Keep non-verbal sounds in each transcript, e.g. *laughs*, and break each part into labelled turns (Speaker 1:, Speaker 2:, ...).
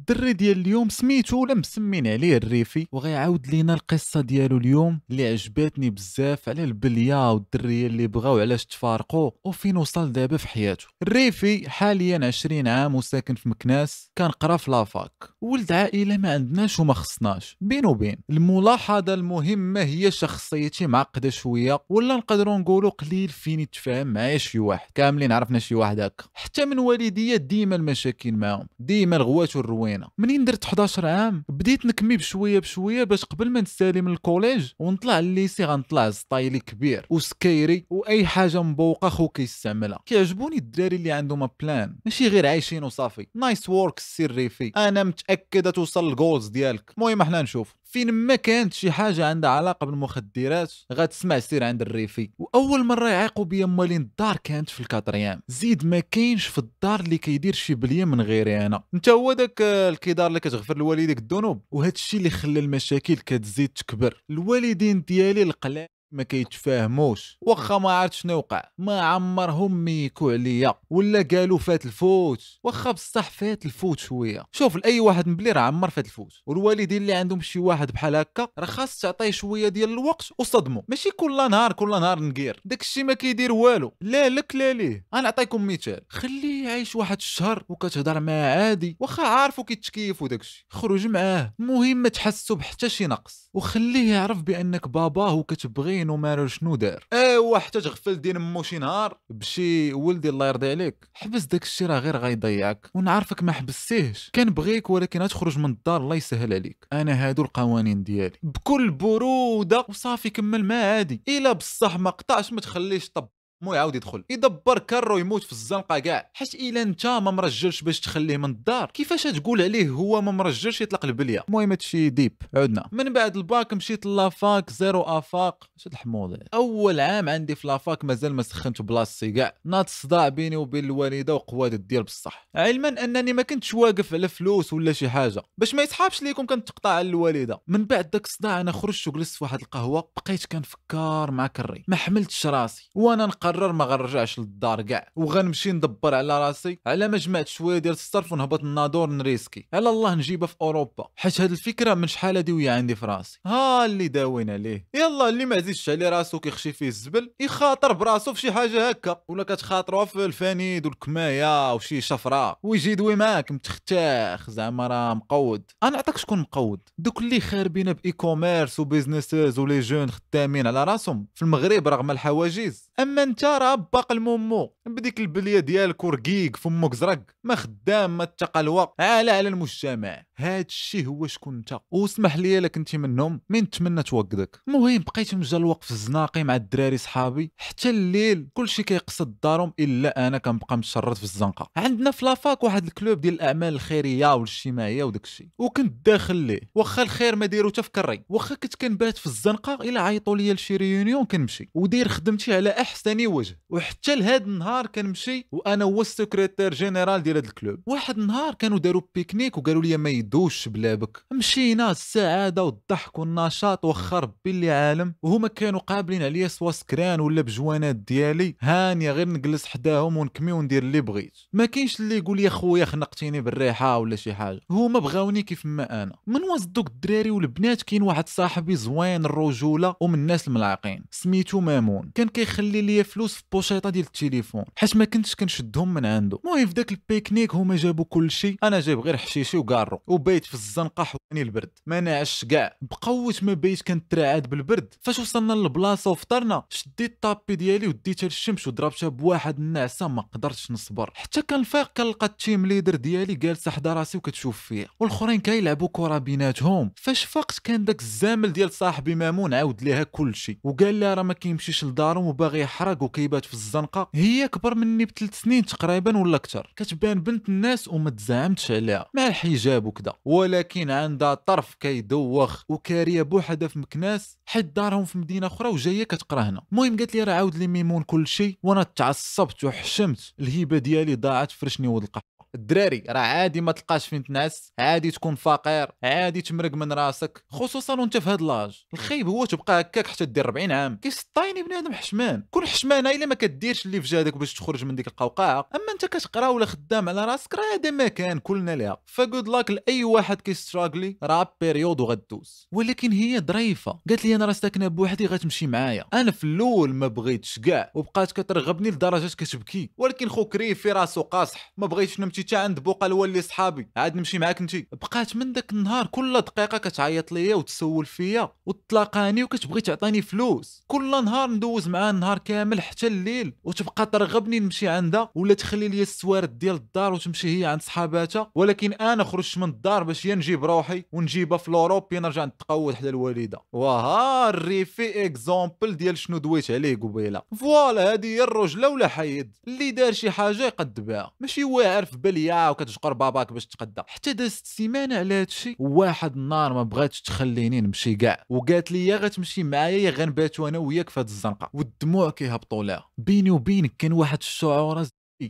Speaker 1: الدري ديال اليوم سميتو ولا مسمين عليه الريفي؟ وغيعاود لينا القصة ديالو اليوم اللي عجباتني بزاف على البلية والدريه اللي بغاو علاش تفارقوا وفين وصل دابا في حياته. الريفي حاليا 20 عام وساكن في مكناس كان قرا في la fac. ولد عائلة ما عندناش وما خصناش. بين وبين. الملاحظة المهمة هي شخصيتي معقدة شوية ولا نقدروا نقولوا قليل فين يتفاهم معايا شي واحد. كاملين عرفنا شي واحد هكا. حتى من والديا ديما المشاكل معاهم. ديما الغوات والروينه منين درت 11 عام؟ بديت نكمي بشوية بشوية باش قبل ما نسالي من ال collège. ونطلع ال lycée غنطلع style ي كبير وسكيري وأي حاجة مبوقة خو كيستعملها. كيعجبوني الدراري اللي عندهم plan. ماشي غير عايشين وصافي. nice work السي الريفي أنا متأكدة توصل ال goals ديالك. المهم إحنا نشوف فين ما كانت شي حاجة عندها علاقة بالمخدرات غتسمع سير عند الريفي. وأول مرة يعيقوا بيا موالين الدار كانت في ال quatrième. زيد ما كاينش في الدار اللي كيدير شي بلية من غيري أنا. أنت هو داك الكدار اللي كتغفر لوالديك الذنوب؟ وهذا الشيء اللي خلى المشاكل كتزيد تكبر. الوالدين ديالي القلال ما كيتفاهموش. واخا ما عرفت شنو وقع. ما عمرهم ميكو عليا. ولا قالوا فات الفوت. واخا بصح فات الفوت شوية. شوف لأي واحد مبلي راه عمر فات الفوت. والوالدين اللي عندهم شي واحد بحال هكا راه خاص تعطيه شوية ديال الوقت وصدمه. ماشي كل نهار كل نهار نقير. داك الشيء ما كيدير والو. لا لك لا ليه. أنا نعطيكم مثال. خليه يعيش واحد الشهر وكتهضر معاه عادي. واخا عارفو كيتكيف وداك الشيء خرج معاه. المهم ما تحسوا بحتى شي نقص. وخليه يعرف بأنك باباه وكتبغيه فين وما شنو دار؟ ايوا حتى تغفل دين مو شي نهار بشي ولدي الله يرضي عليك. حبس داك الشيء راه غير غيضيعك ونعرفك ما حبستيهش. كنبغيك ولكن تخرج من الدار الله يسهل عليك. أنا هادو القوانين ديالي. بكل برودة وصافي كمل ما عادي. إلا بصح ما قطعش ما تخليش طب. مو يعاود يدخل. يدبر كرو يموت في الزنقة كاع. حيت إلا أنت ما مرجلش باش تخليه من الدار. كيفاش تقول عليه هو ما مرجلش يطلق البلية؟ المهم هادشي ديب. عدنا. من بعد الباك مشيت la fac zéro آفاق. شد الحموضة. أول عام عندي في la fac مازال ما سخنت بلاصتي كاع. ناض صداع بيني وبين الوالدة وقواد ديال بصح. علما أنني ما كنتش واقف على فلوس ولا شي حاجة. باش ما يصحابش ليكم كنت تقطع على الوالدة. من بعد داك الصداع أنا خرجت وجلست في واحد القهوة. بقيت كنفكر مع كري. ما حملتش راسي. وأنا نقرر نقرر ما غنرجعش للدار كاع وغنمشي ندبر على راسي على ما جمعت شوية ديال الصرف ونهبط النادور نريسكي. على الله نجيبها في أوروبا. حيت هاد الفكرة من شحال هادي وهي عندي في راسي. ها اللي داوين عليه. يلا اللي ما عزيزش عليه راسو كيخشي فيه الزبل يخاطر براسو في شي حاجة هكا. ولا كتخاطروا في الفانيد والكماية وشي شفرة. ويجي يدوي معاك متختاخ زعما راه مقود. أنا نعطيك شكون مقود؟ دوك اللي خاربين باي كوميرس وبيزنسز ولي جون خدامين على راسهم. في المغرب رغم الحواجز. أما أنت راه باق المومو بديك البلية ديالك ورقيق فمك زرق ما خدام ما التقلوى على على المجتمع. هاد الشيء هو شكون انت. واسمح لي لك انت منهم من نتمنى توقدك. المهم بقيت مجا الوقت الزناقي مع الدراري صحابي. حتى الليل كلشي كيقصد دارهم إلا أنا كنبقى مشرد في الزنقة. عندنا في la fac واحد ال club ديال الأعمال الخيرية والاجتماعية وداك الشيء وكنت داخل ليه. واخا الخير ما ديرو حتى في كري. واخا كنت كنبات في الزنقة إلا عيطوا لي لشي réunion كنمشي. ودير خدمتي على أحسن وجه. وحتى لهذا النهار كنمشي وأنا هو ال secrétaire général ديال هذا ال club. واحد النهار كانوا داروا pique-nique وقالوا لي ما يدوش بلابك. مشينا السعادة والضحك والنشاط واخا ربي اللي عالم. وهما كانوا قابلين عليا soit سكران ولا بجوانات ديالي. هانيه غير نجلس حداهم ونكمي وندير اللي بغيت. ما كاينش اللي يقول لي خويا خنقتيني بالريحة ولا شي حاجة. هما بغاوني كيف ما أنا. من وسط دوك الدراري والبنات كاين واحد صاحبي زوين الرجولة ومن الناس الملعقين. سميتو مامون. كان كيخلي لي فلوس في pochette ديال التليفون. حيت ما كنتش كنشدهم من عنده. المهم في داك ال pique-nique هما جابوا كل شيء أنا جايب غير حشيشي وكارو. وبيت في الزنقة حواني البرد. ما نعش كاع. بقوت ما بيت كنترعاد بالبرد. فاش وصلنا للبلاصة وفطرنا شديت ال tapis ديالي وديتها للشمس وضربتها بواحد النعسة ما قدرتش نصبر. حتى كنفيق كنلقى ال team leader ديالي جالسه حدا راسي وكتشوف فيا والآخرين كيلعبوا كرة بيناتهم. فاش فقت كان داك الزامل ديال صاحبي مامون عاود ليها كلشي وقال لها راه ما كيمشيش لدارهم وباغي يحرق وكيبات في الزنقة. هي كبر مني بثلاث سنين تقريبا ولا أكثر كتبان بنت الناس وما تزعمتش عليها. مع الحجاب وكذا ولكن عندها طرف كيدوخ وكارية بوحدها في مكناس حيت دارهم في مدينة أخرى وجاية كتقرا هنا. المهم قالت لي راه عاود لي ميمون كل شيء وأنا تعصبت وحشمت. الهيبة ديالي ضاعت فرشني ولد القحبة الدراري راه عادي ما تلقاش فين تنعس عادي تكون فقير عادي تمرق من راسك خصوصا وانت في هاد l'âge. الخيب هو تبقى هكاك حتى دير 40 عام. كيسطايني بنادم حشمان. كون حشمانة إلا ما كديرش اللي في جهدك باش تخرج من ديك القوقعة. أما أنت كتقرا ولا خدام على راسك راه هذا ما كان. كلنا ليها. فجود لاك لأي واحد كيستراغلي. راه période وغدوز. ولكن هي ظريفة. قالت لي أنا راه ساكنة بوحدي غتمشي معايا. أنا في الأول ما بغيتش كاع وبقات كترغبني لدرجة كتبكي. ولكن خوك ريفي راسو قاصح. ما بغيتش نمشي حتى عند بوقا الولي صحابي. عاد نمشي معاك انت بقات من داك النهار كل دقيقة كتعيط ليا وتسول فيا وتلاقاني وكتبغي تعطيني فلوس. كل نهار ندوز معاه النهار كامل حتى الليل وتبقى ترغبني نمشي عندها ولا تخلي لي السوارت ديال الدار وتمشي هي عند صحاباتها. ولكن أنا خرجت من الدار باش نجيب روحي ونجيبها في l'Europe يا نرجع نتقود حدا الوالدة. وها الريفي exemple ديال شنو دويت عليه قبيلة. voilà هذه هي الرجلة ولا حيد. اللي دار شي حاجة يقد بها. ماشي واعر في بليه وكتشقر باباك باش تقدى حتى دازت سيمانة على هادشي واحد النهار ما بغاتش تخليني نمشي كاع. وقالت لي يا غتمشي معايا يا غنباتو أنا وياك في هاد الزنقة. والدموع كيهبطوا لها. بيني وبينك كان واحد الشعور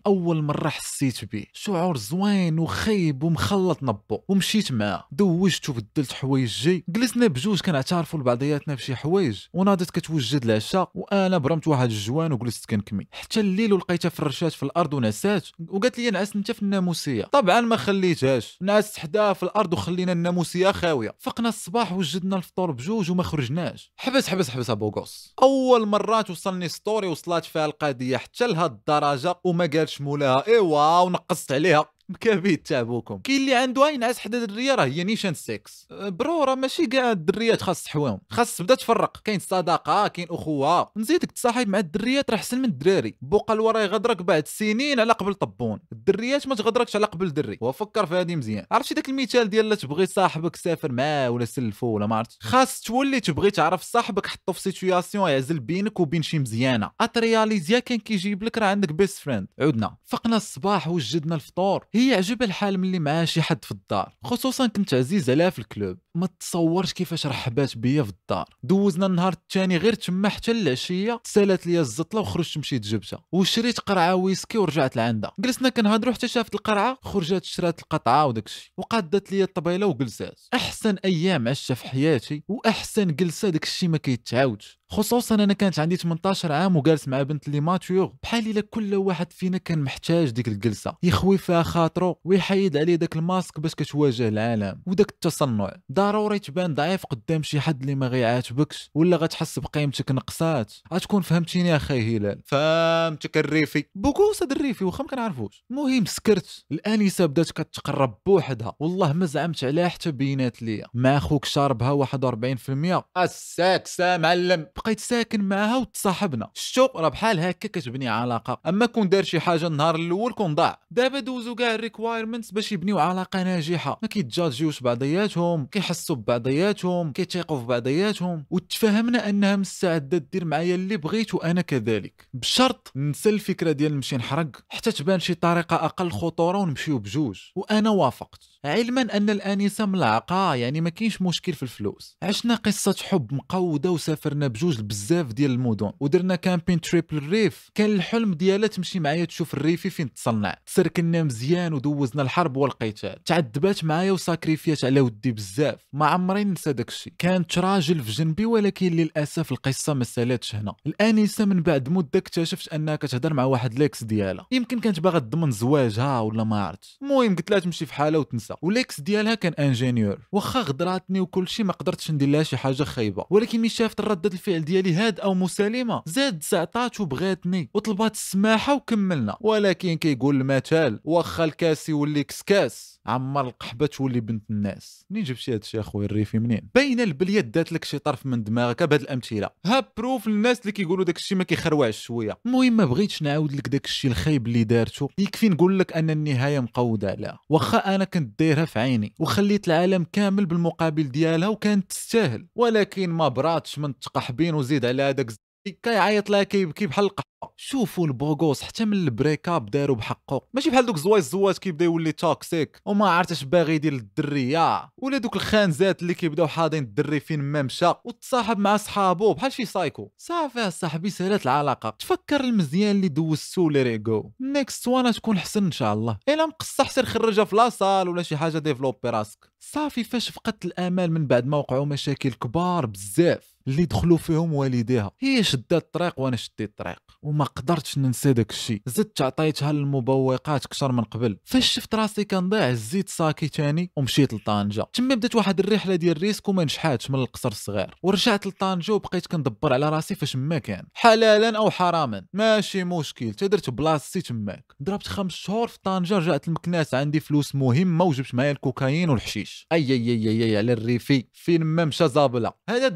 Speaker 1: أول مره حسيت به شعور زوين وخيب ومخلط نبو. ومشيت معاه. دوشت وبدلت حوايجي جلسنا بجوج كنعترفوا لبعضياتنا بشي حوايج. وناضت كتوجد العشاء وأنا برمت واحد الجوان وجلست كنكمي حتى الليل ولقيتها فرشات في الأرض ونعسات وقالت لي نعس أنت في الناموسية. طبعا ما خليتهاش. نعست حداها في الأرض وخلينا الناموسية خاوية. فقنا الصباح وجدنا الفطور بجوج وما خرجناش. حبس حبس حبس أبو قوس. أول مره توصلني story وصلات فيها القضية حتى لهاد الدرجة وما قالش مولاها إيوا ونقصت عليها. مكابيت تاع بوكم كاين اللي عنده ينعس حدا الدريه راه هي نيشان سيكس. أه، برو راه ماشي كاع الدريات خاص تحواهم خاص تبدا تفرق. كاين صداقة كاين أخوة. نزيدك تصاحب مع الدريات راه أحسن من الدراري. بوقا الورا يغدرك بعد سنين على قبل طبون. الدريات ما تغدركش على قبل دري. وفكر في هذه مزيان. عرفتي داك المثال ديال لا تبغي صاحبك سافر معاه ولا سلفو ولا ما عرفت خاص تولي تبغي تعرف صاحبك حطو في سيتوياسيون يعزل بينك وبين شي مزيانة. اترياليزيا كان كيجيب لك راه عندك بيست فريند عودنا فقنا الصباح وجدنا الفطور. هي عجب الحال ملي معاه شي حد في الدار خصوصا كنت عزيز عليها في الكلوب. ما تصورش كيفاش رحبات بيا في الدار. دوزنا النهار الثاني غير تما حتى العشية سالت ليا الزطلة وخرجت مشيت جبتها. وشريت قرعة ويسكي ورجعت لعندها. جلسنا كنهضروا حتى شافت القرعة خرجت شرات القطعة وداكشي. وقادت ليا الطبيلة وجلسات. أحسن أيام عشتها في حياتي وأحسن جلسة داكشي ما كيتعاودش. خصوصا أنا كانت عندي 18 عام وجالس مع بنت اللي mature. بحال إلا كل واحد فينا كان محتاج ديك الجلسة. يخوي فيها خاطرو. ويحيد عليه داك الماسك باش كتواجه العالم. وداك التصنع. ضروري تبان ضعيف قدام شي حد اللي ما غيعاتبكش. ولا غتحس بقيمتك نقصات. غتكون فهمتيني أخي هلال. فهمتك الريفي. beau gosse هاد الريفي واخا ما كنعرفوش. المهم سكرت. الآنسة بدات كتقرب بوحدها. والله ما زعمت عليها حتى بينات ليا. مع خوك شاربها 41% الساكسه معلم. بقيت ساكن معاها وتصاحبنا. شتو راه بحال هكا كتبني علاقة. أما كون دار شي حاجة النهار الأول كون ضاع. دابا دوزو كاع ال requirements باش يبنيو علاقة ناجحة. ما كيتجاجيوش بعضياتهم كيحسوا ببعضياتهم كيتيقوا في بعضياتهم. وتفاهمنا أنها مستعدة دير معايا اللي بغيت وأنا كذلك. بشرط ننسى الفكرة ديال نمشي نحرق. حتى تبان شي طريقة أقل خطورة ونمشيو بجوج. وأنا وافقت. علما أن الآنسة ملعقة يعني ما كاينش مشكل في الفلوس. عشنا قصة حب مقودة وسافرنا بجوج بزاف ديال المدن ودرنا camping trip للريف كان الحلم ديالها تمشي معايا تشوف الريفي فين تصنع. تسركنا مزيان ودوزنا الحرب والقتال. تعذبات معايا وساكريفيات على ودي بزاف. ما عمري ننسى داكشي. كانت راجل في جنبي ولكن للأسف القصة ما سالاتش هنا. الآنسة من بعد مدة اكتشفت أنها كتهضر مع واحد l'ex ديالها. يمكن كانت باغا تضمن زواجها ولا ما عرفتش. المهم قلت لها تمشي في حالها وتنسى. و l'ex ديالها كان ingénieur. واخا غدراتني وكل شيء ما قدرتش ندير لها شي حاجة خايبة. ولكن ملي شافت ردة الفعل ديالي هاد أو مسالمة زاد زعطات وبغاتني. وطلبات السماحة وكملنا. ولكن كيقول المثال. واخا الكاس يولي كسكاس. عمر القحبة تولي بنت الناس. منين جبتي هادشي أخويا؟ الريفي منين؟ باينة البليه دات لك شي طرف من دماغك بهاد الأمثلة. ها proof للناس اللي كيقولوا داك الشيء ما كيخروعش شوية. المهم ما بغيتش نعاود لك داك الشيء الخايب اللي دارته. يكفي نقول لك أن النهاية مقودة عليها. واخا أنا كنت دايرها في عيني وخليت العالم كامل بالمقابل ديالها وكانت تستاهل. ولكن ما براتش من التقحبين وزيد على هذاك كيعيط لها كيبكي بحال القحط شوفوا ال beau gosse حتى من ال breakup داروا بحقه ماشي بحال دوك زواج الزواج كيبدا يولي toxic وما عرفتش باغي يدير للدرية. ولا دوك الخانزات اللي كيبداو حاضين الدري فين ما مشى. وتصاحب مع صحابو بحال شي سايكو صافي صاحبي سالات العلاقة. تفكر المزيان اللي دوزتو let it go next وأنا تكون حسن إن شاء الله. إلا مقصه حسن خرجها في la salle ولا شي حاجة développer راسك. صافي فاش فقدت الآمال من بعد ما وقعوا مشاكل كبار بزاف. اللي دخلوا فيهم والديها. هي شدات الطريق وأنا شديت الطريق. وما قدرتش ننسى داك الشيء زدت عطيتها للمبوقات أكثر من قبل. فاش شفت راسي كنضيع هزيت ساكي تاني ومشيت لطنجة. تما بدات واحد الرحلة ديال ال risque وما نجحاتش من القصر الصغير. ورجعت لطنجة وبقيت كندبر على راسي فاش ما كان. حلالا أو حراما. ماشي مشكل. تدرت بلاصتي تماك. ضربت خمس شهور في طنجة رجعت لمكناس عندي فلوس مهمة وجبت معايا الكوكايين والحشيش. أي أي أي, أي على الريفي. فين ما مشى زابلة. هذا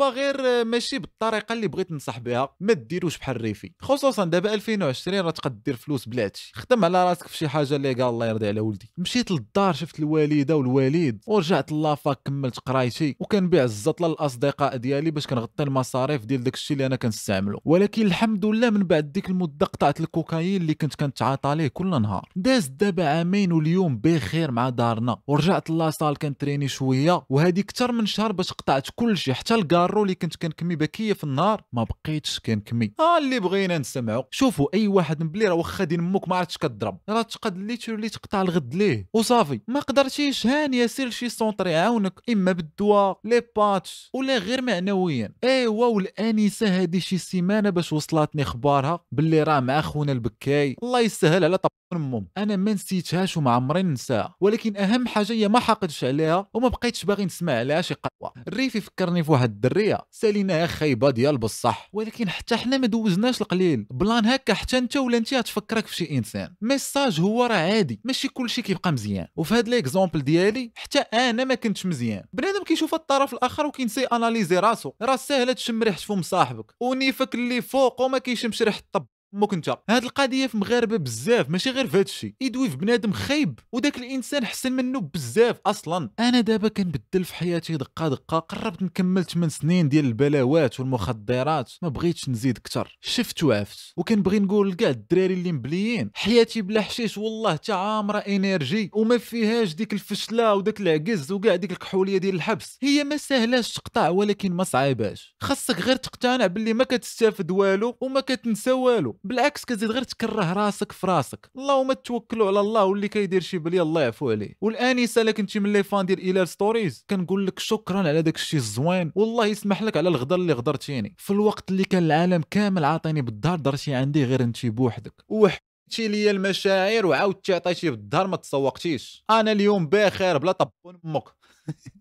Speaker 1: الديفلوبا غير ماشي بالطريقة اللي بغيت ننصح بها ما ديروش بحال الريفي. خصوصا دابا 2020 راه تقدر دير فلوس بلا هادشي. خدم على راسك في شي حاجة اللي قال الله يرضي على ولدي. مشيت للدار شفت الوالده والوالد ورجعت la fac كملت قرايتي وكنبيع الزطله للأصدقاء ديالي باش كنغطي المصاريف ديال داكشي اللي أنا كنستعملو. ولكن الحمد لله من بعد ديك المدة قطعت الكوكايين اللي كنت كنتعاطى ليه كل نهار. داز دابا عامين واليوم بخير مع دارنا. ورجعت la salle كنتريني شوية وهذه أكثر من شهر باش قطعت كل شيء حتى الكارو اللي كنت كنكمي بكية في النهار ما بقيتش كنكمي. ها اللي بغينا نسمعوا شوفوا أي واحد مبلي راه واخا دين أمك ما عرفتش كضرب. راه تقد literally تقطع الغد ليه. وصافي ما قدرتيش. هانيه سير شي centre يعاونك. إما بالدواء les patchs ولا غير معنويا. أيوا والآنسة هذه شي سيمانة باش وصلتني اخبارها باللي راه مع خونا البكاي. الله يسهل على طب أمهم. أنا ما نسيتهاش وما عمري ننساها. ولكن أهم حاجة هي ما حاقدش عليها وما بقيتش باغي نسمع عليها شي قهوة. الريف يفكرني في واحد الدريه ساليناها خايبه ديال بصح. ولكن حتى حنا ما دوزناش القليل. plan هكا حتى أنت ولا أنت تفكرك في شي إنسان. message هو راه عادي. ماشي كلشي كيبقى مزيان. وفي هاد l'exemple ديالي حتى أنا ما كنتش مزيان. بنادم كيشوف الطرف الآخر وكينسي أناليزي راسو. راه ساهله تشم ريحة فم صاحبك. ونيفك اللي فوق وما كيشمش ريحة الطب. أمك انت هاد القضية في مغاربة بزاف ماشي غير في هادشي. يدوي في بنادم خايب وداك الإنسان حسن منه بزاف أصلا. أنا دابا كنبدل في حياتي دقة دقة قربت نكمل 8 سنين ديال البلاوات والمخدرات ما بغيتش نزيد أكثر شفت وعفت وكنبغي نقول لكاع الدراري اللي مبليين حياتي بلا حشيش والله تا عامرة إنرجي وما فيهاش ديك الفشلة وداك العجز وكاع ديك الكحوليه ديال الحبس. هي ما سهلاش تقطع ولكن ما صعيباش. خاصك غير تقتنع باللي ما كتستافد والو وما كتنسى والو. بالعكس كتزيد غير تكره راسك في راسك. اللهم توكلوا على الله واللي كيدير شي بلي الله يعفو عليه. والآنسة الا كنتي من les fans ديال Hilal Stories كنقول لك شكرا على داك الشيء الزوين. والله يسمح لك على الغدر اللي غدرتيني. في الوقت اللي كان العالم كامل عاطيني بالدار درتي عندي غير انت بوحدك. وحدتي ليا المشاعر وعاودتي عطيتي بالدار ما تسوقتيش. أنا اليوم بخير بلا طبون أمك. *laughs*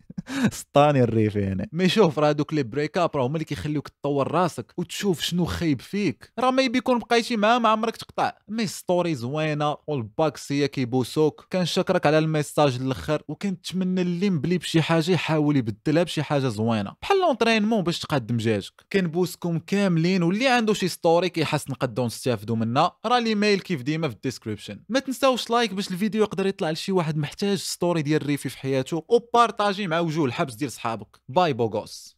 Speaker 1: سطاني الريف يعني. mais شوف راه دوك les breakups راه هما اللي كيخليوك تطور راسك وتشوف شنو خايب فيك. راه ما يكون بقيتي معاه ما عمرك تقطع. mais story زوينة والباكس هي كيبوسوك. كنشكرك على ال message الآخر وكنتمنى اللي مبلي بشي حاجة يحاول يبدلها بشي حاجة زوينة. بحال l'entraînement باش تقدم جاجك. كنبوسكم كاملين واللي عنده شي story كيحس نقدروا نستافدوا منها راه الايميل كيف ديما في ال description. ما تنساوش like باش الفيديو يقدر يطلع لشي واحد محتاج story ديال الريفي في حياته و partager مع وجوه الحبس ديال صحابك. bye beau gosse.